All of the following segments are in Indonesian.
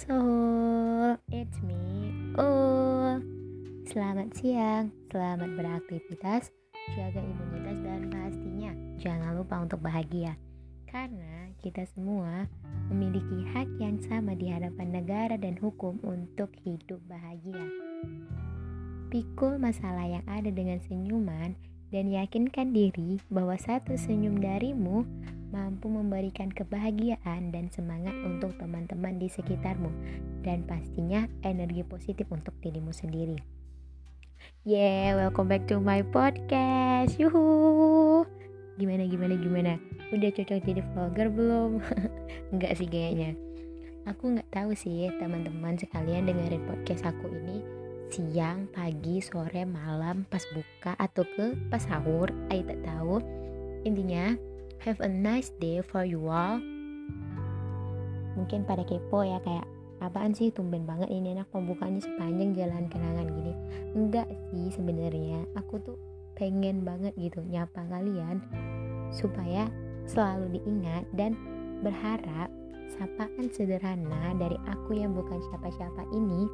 Sohul, it's me, Oh. Selamat siang, selamat beraktivitas, jaga imunitas dan pastinya jangan lupa untuk bahagia. Karena kita semua memiliki hak yang sama di hadapan negara dan hukum untuk hidup bahagia. Pikul masalah yang ada dengan senyuman dan yakinkan diri bahwa satu senyum darimu mampu memberikan kebahagiaan dan semangat untuk teman-teman di sekitarmu dan pastinya energi positif untuk dirimu sendiri. Yeah, welcome back to my podcast. Yuhu. Gimana gimana gimana? Udah cocok jadi vlogger belum? Enggak sih kayaknya. Aku nggak tahu sih teman-teman sekalian dengerin podcast aku ini siang, pagi, sore, malam, pas buka atau ke pas sahur, ayo tak tahu. Intinya, have a nice day for you all. Mungkin pada kepo ya kayak apaan sih tumben banget ini anak pembukanya sepanjang jalan kenangan gini enggak sih sebenarnya aku tuh pengen banget gitu nyapa kalian supaya selalu diingat dan berharap sapaan sederhana dari aku yang bukan siapa-siapa ini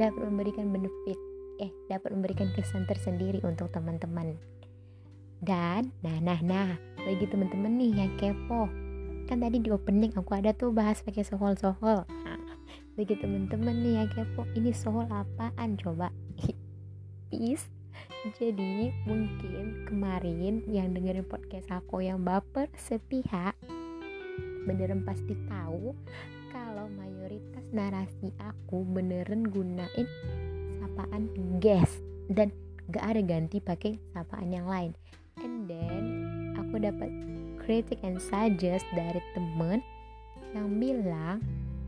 dapat memberikan benefit eh dapat memberikan kesan tersendiri untuk teman-teman dan nah nah nah bagi teman-teman nih yang kepo. Kan tadi di opening aku ada tuh bahas pakai sohol-sohol. Nah, bagi teman-teman nih yang kepo ini sohol apaan coba? Peace jadi mungkin kemarin yang dengerin podcast aku yang baper sepihak. Beneran pasti tahu kalau mayoritas narasi aku beneran gunain sapaan guest dan gak ada ganti pakai sapaan yang lain aku dapat kritik and suggest dari temen yang bilang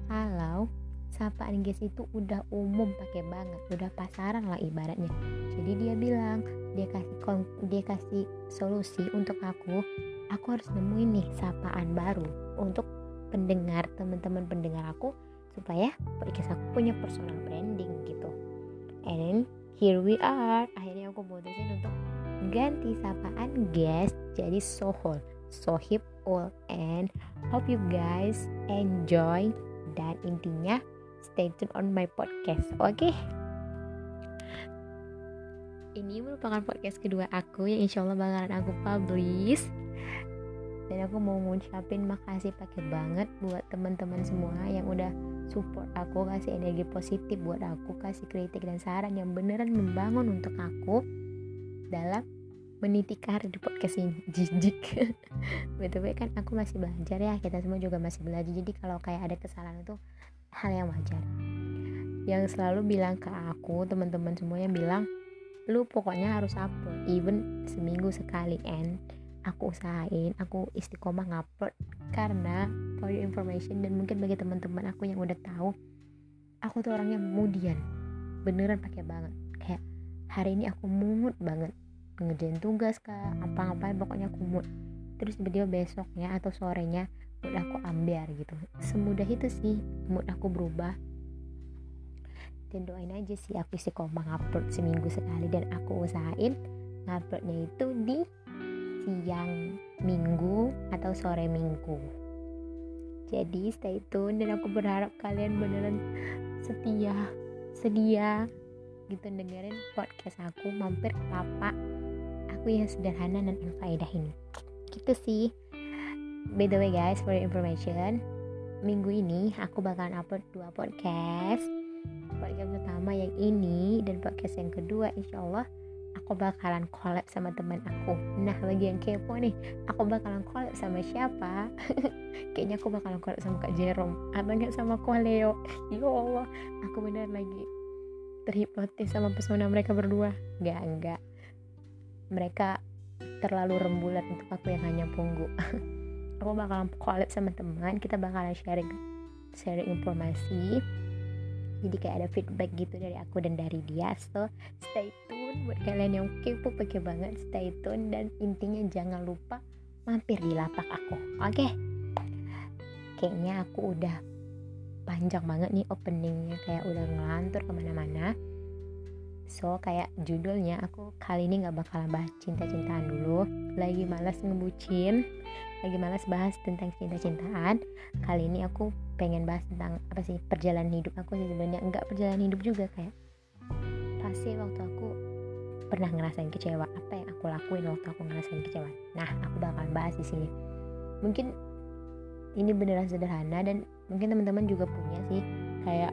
kalau sapaan guys itu udah umum pakai banget udah pasaran lah ibaratnya. Jadi dia bilang dia kasih dia kasih solusi untuk aku aku harus nemuin nih sapaan baru untuk pendengar teman-teman pendengar aku supaya podcast aku punya personal branding gitu. And here we are. Akhirnya aku mutusin untuk ganti sapaan guys jadi sohol sohib all and hope you guys enjoy dan intinya stay tune on my podcast oke okay? ini merupakan podcast kedua aku yang insya Allah bakalan aku publish dan aku mau ngucapin makasih pakai banget buat teman-teman semua yang udah support aku kasih energi positif buat aku kasih kritik dan saran yang beneran membangun untuk aku dalam meniti karir di podcast ini. Jijik. Btw kan aku masih belajar ya. Kita semua juga masih belajar. Jadi kalau kayak ada kesalahan itu hal yang wajar. Yang selalu bilang ke aku teman-teman semuanya bilang lu pokoknya harus upload. Even seminggu sekali. And aku usahain aku istiqomah ngupload karena for your information dan mungkin bagi teman-teman aku yang udah tahu aku tuh orangnya kemudian beneran pakai banget. Kayak hari ini aku mood banget ngerjain tugas kah apa ngapain pokoknya aku terus tiba-tiba besoknya atau sorenya mood aku ambiar gitu. Semudah itu sih mood aku berubah. Dan doain aja sih aku istiqomah ngupload seminggu sekali dan aku usahain nguploadnya itu di siang minggu atau sore minggu. Jadi stay tune dan aku berharap kalian beneran setia sedia gitu dengerin podcast aku mampir ke lapak aku yang sederhana dan berfaedah ini. Gitu sih. By the way guys for your information minggu ini aku bakalan upload dua podcast. Podcast pertama yang ini dan podcast yang kedua insya Allah aku bakalan collab sama teman aku. Nah bagi yang kepo nih aku bakalan collab sama siapa? Kayaknya aku bakalan collab sama kak Jerome atau enggak sama Koleo ya Allah aku bener lagi terhipnotis sama pesona mereka berdua. Enggak enggak mereka terlalu rembulan untuk aku yang hanya punggu. Aku bakalan collab sama teman kita bakalan sharing sharing informasi. Jadi kayak ada feedback gitu dari aku dan dari dia. So stay tune buat kalian yang kepo pakai banget stay tune. Dan intinya jangan lupa mampir di lapak aku oke? Okay? kayaknya aku udah panjang banget nih openingnya. Kayak udah ngelantur ke mana-mana So kayak judulnya aku kali ini nggak bakalan bahas cinta-cintaan dulu. Lagi malas ngebucin Lagi malas bahas tentang cinta-cintaan. Kali ini aku pengen bahas tentang apa sih perjalanan hidup aku sih sebenarnya. Enggak perjalanan hidup juga kayak Pasti waktu aku pernah ngerasain kecewa. Apa yang aku lakuin waktu aku ngerasain kecewa? Nah aku bakalan bahas di sini. Mungkin ini beneran sederhana dan mungkin teman-teman juga punya sih. Kayak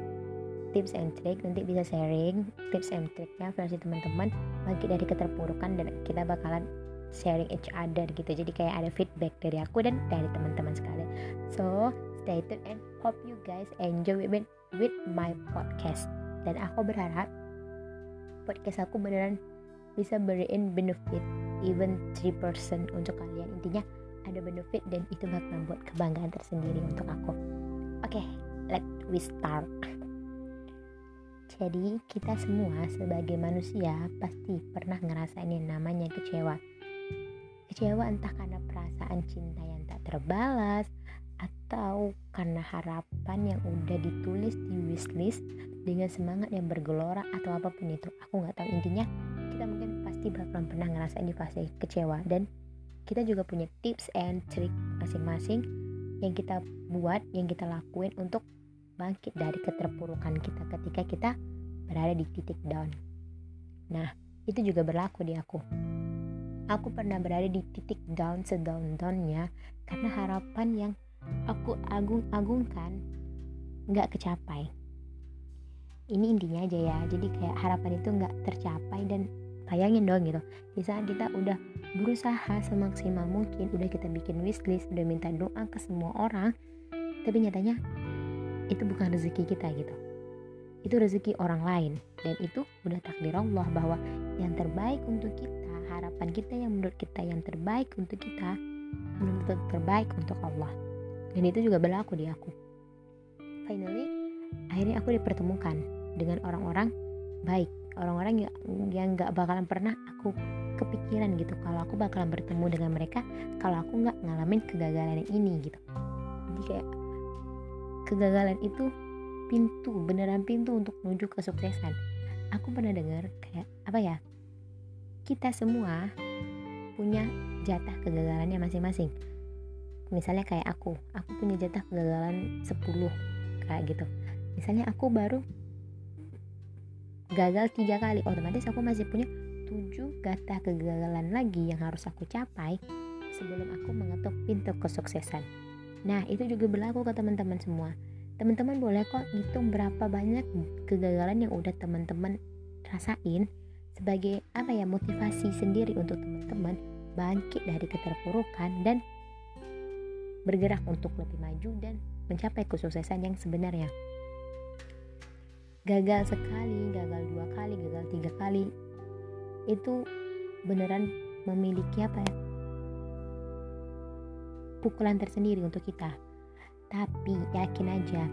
tips and trick nanti bisa sharing tips and tricknya versi teman-teman. Bangkit dari keterpurukan dan kita bakalan sharing each other gitu. Jadi kayak ada feedback dari aku dan dari teman-teman sekalian. So stay tuned and hope you guys enjoy with, with my podcast. Dan aku berharap podcast aku beneran bisa beriin benefit even 3% untuk kalian. Intinya ada benefit dan itu bakal membuat kebanggaan tersendiri untuk aku. Oke okay, let we start jadi kita semua sebagai manusia pasti pernah ngerasain yang namanya kecewa. Kecewa entah karena perasaan cinta yang tak terbalas atau karena harapan yang udah ditulis di wishlist dengan semangat yang bergelora atau apa pun itu. Aku nggak tahu intinya kita mungkin pasti bakalan pernah ngerasain di fase kecewa dan kita juga punya tips and trick masing-masing yang kita buat, yang kita lakuin untuk bangkit dari keterpurukan kita ketika kita berada di titik down. Nah, itu juga berlaku di aku. Aku pernah berada di titik down sedown-downnya karena harapan yang aku agung-agungkan nggak kecapai. Ini intinya aja ya, jadi kayak harapan itu nggak tercapai dan bayangin dong gitu. Di saat kita udah berusaha semaksimal mungkin, udah kita bikin wishlist, udah minta doa ke semua orang, tapi nyatanya itu bukan rezeki kita gitu. Itu rezeki orang lain. Dan itu udah takdir Allah bahwa yang terbaik untuk kita harapan kita yang menurut kita yang terbaik untuk kita belum tentu terbaik untuk Allah. Dan itu juga berlaku di aku. Finally akhirnya aku dipertemukan dengan orang-orang baik. Orang-orang yang yang nggak bakalan pernah aku kepikiran gitu. Kalau aku bakalan bertemu dengan mereka kalau aku nggak ngalamin kegagalan ini gitu. Jadi kayak kegagalan itu pintu beneran pintu untuk menuju kesuksesan. Aku pernah dengar kayak apa ya kita semua punya jatah kegagalannya masing-masing. Misalnya kayak aku aku punya jatah kegagalan 10 kayak gitu. Misalnya aku baru gagal tiga kali otomatis aku masih punya tujuh jatah kegagalan lagi yang harus aku capai sebelum aku mengetuk pintu kesuksesan Nah, itu juga berlaku ke teman-teman semua. Teman-teman boleh kok ngitung berapa banyak kegagalan yang udah teman-teman rasain sebagai apa ya motivasi sendiri untuk teman-teman bangkit dari keterpurukan dan bergerak untuk lebih maju dan mencapai kesuksesan yang sebenarnya. Gagal sekali, gagal dua kali, gagal tiga kali, itu beneran memiliki apa ya pukulan tersendiri untuk kita. Tapi yakin aja,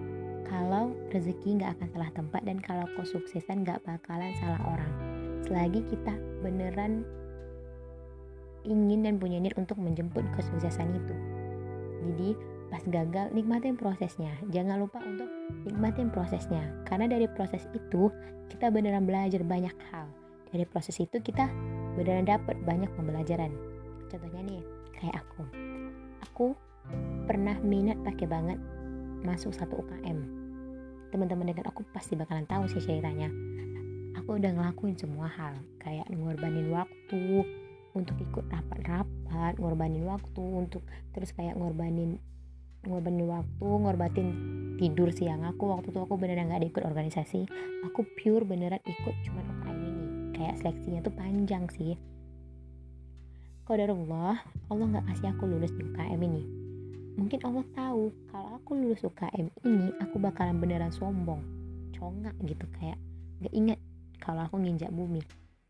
kalau rezeki nggak akan salah tempat dan kalau kesuksesan nggak bakalan salah orang. Selagi kita beneran ingin dan punya niat untuk menjemput kesuksesan itu. Jadi pas gagal nikmatin prosesnya. Jangan lupa untuk nikmatin prosesnya. Karena dari proses itu kita beneran belajar banyak hal. Dari proses itu kita beneran dapat banyak pembelajaran. Contohnya nih, kayak aku aku pernah minat pakai banget masuk satu UKM teman-teman dengan aku pasti bakalan tahu sih ceritanya. Aku udah ngelakuin semua hal kayak ngorbanin waktu untuk ikut rapat-rapat ngorbanin waktu untuk terus kayak ngorbanin ngorbanin waktu ngorbatin tidur siang aku waktu itu aku beneran gak ada ikut organisasi. Aku pure beneran ikut cuma UKM ini. Kayak seleksinya tuh panjang sih Qadarullah, Allah nggak kasih aku lulus di UKM ini. Mungkin Allah tahu kalau aku lulus UKM ini, aku bakalan beneran sombong, congak gitu kayak nggak inget kalau aku nginjak bumi.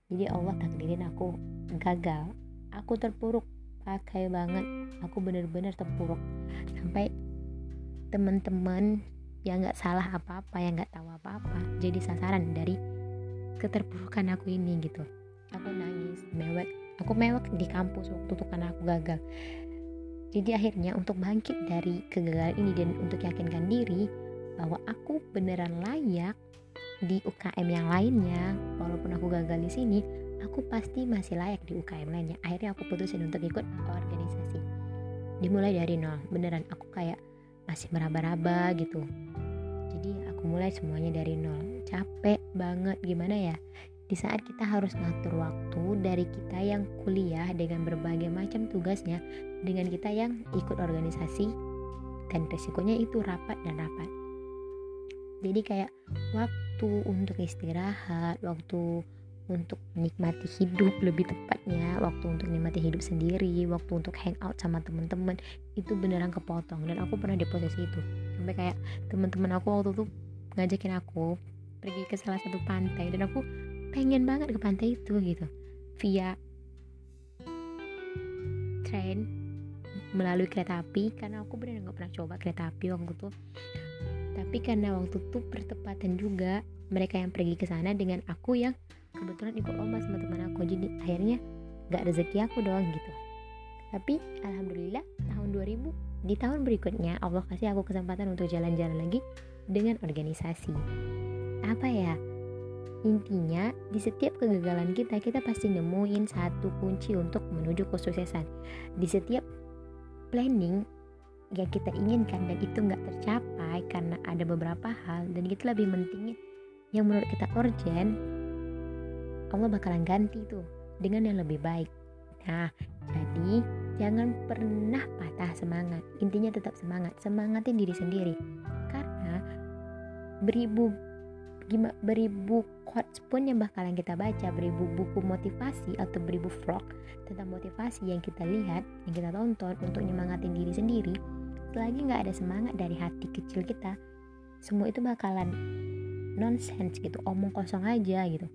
Jadi Allah takdirin aku gagal, aku terpuruk, pakai banget, aku bener-bener terpuruk sampai teman-teman yang nggak salah apa-apa, yang nggak tahu apa-apa, jadi sasaran dari keterpurukan aku ini gitu. Aku nangis, mewek, aku mewek di kampus waktu itu karena aku gagal. Jadi akhirnya untuk bangkit dari kegagalan ini dan untuk yakinkan diri bahwa aku beneran layak di UKM yang lainnya walaupun aku gagal di sini aku pasti masih layak di UKM lainnya. Akhirnya aku putusin untuk ikut organisasi. Dimulai dari nol. Beneran aku kayak masih meraba-raba gitu. Jadi aku mulai semuanya dari nol. Capek banget gimana ya di saat kita harus ngatur waktu dari kita yang kuliah dengan berbagai macam tugasnya dengan kita yang ikut organisasi dan resikonya itu rapat dan rapat. Jadi kayak waktu untuk istirahat waktu untuk menikmati hidup lebih tepatnya waktu untuk menikmati hidup sendiri waktu untuk hangout sama temen-temen itu beneran kepotong. Dan aku pernah di posisi itu. Sampai kayak temen-temen aku waktu itu ngajakin aku pergi ke salah satu pantai dan aku pengen banget ke pantai itu gitu. Via train melalui kereta api karena aku bener nggak pernah coba kereta api waktu itu. Tapi karena waktu itu bertepatan juga mereka yang pergi ke sana dengan aku yang kebetulan ikut lomba sama teman aku. Jadi akhirnya gak rezeki aku doang gitu. Tapi alhamdulillah tahun 2000 di tahun berikutnya Allah kasih aku kesempatan untuk jalan-jalan lagi dengan organisasi. Apa ya intinya di setiap kegagalan kita kita pasti nemuin satu kunci untuk menuju kesuksesan di setiap planning yang kita inginkan dan itu nggak tercapai karena ada beberapa hal dan kita lebih mentingin yang menurut kita urgent Allah bakalan ganti tuh dengan yang lebih baik. Nah, jadi jangan pernah patah semangat. Intinya tetap semangat, semangatin diri sendiri. Karena beribu gimana beribu quotes pun yang bakalan kita baca, beribu buku motivasi atau beribu vlog tentang motivasi yang kita lihat, yang kita tonton untuk nyemangatin diri sendiri, selagi nggak ada semangat dari hati kecil kita, semua itu bakalan nonsense gitu, omong kosong aja gitu.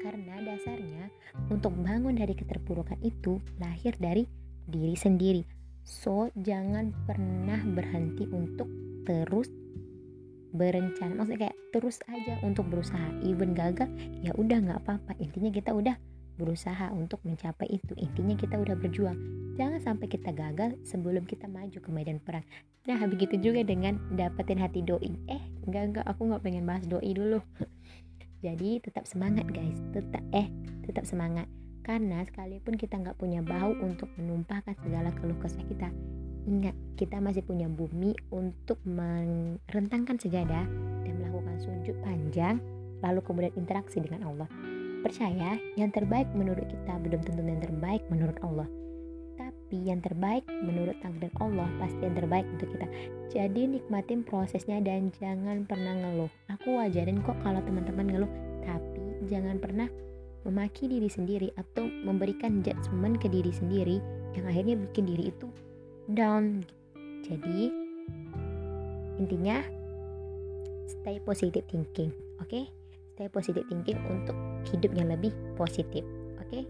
Karena dasarnya untuk bangun dari keterpurukan itu lahir dari diri sendiri. So, jangan pernah berhenti untuk terus berencana. Maksudnya kayak terus aja untuk berusaha. Even gagal, ya udah nggak apa-apa. Intinya kita udah berusaha untuk mencapai itu. Intinya kita udah berjuang. Jangan sampai kita gagal sebelum kita maju ke medan perang. Nah, begitu juga dengan dapetin hati doi. Eh, enggak enggak, aku nggak pengen bahas doi dulu. Jadi tetap semangat guys, tetap eh tetap semangat karena sekalipun kita nggak punya bau untuk menumpahkan segala keluh kesah kita, ingat kita masih punya bumi untuk merentangkan sejadah dan melakukan sujud panjang, lalu kemudian interaksi dengan Allah. Percaya yang terbaik menurut kita belum tentu yang terbaik menurut Allah. Tapi yang terbaik menurut takdir Allah pasti yang terbaik untuk kita. Jadi nikmatin prosesnya dan jangan pernah ngeluh. Aku wajarin kok kalau teman-teman ngeluh. Tapi jangan pernah memaki diri sendiri atau memberikan judgement ke diri sendiri yang akhirnya bikin diri itu down jadi intinya stay positive thinking oke okay? stay positive thinking untuk hidup yang lebih positif oke okay?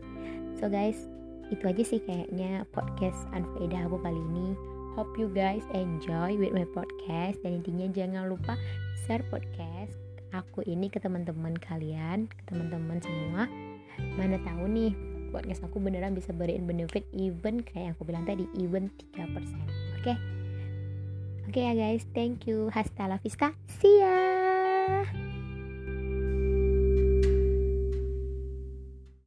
so guys itu aja sih kayaknya podcast Anfaedah aku kali ini hope you guys enjoy with my podcast dan intinya jangan lupa share podcast aku ini ke teman-teman kalian ke teman-teman semua mana tahu nih podcast aku beneran bisa beriin benefit even kayak yang aku bilang tadi even 3% oke? Okay? oke okay ya guys thank you. Hasta la vista. See ya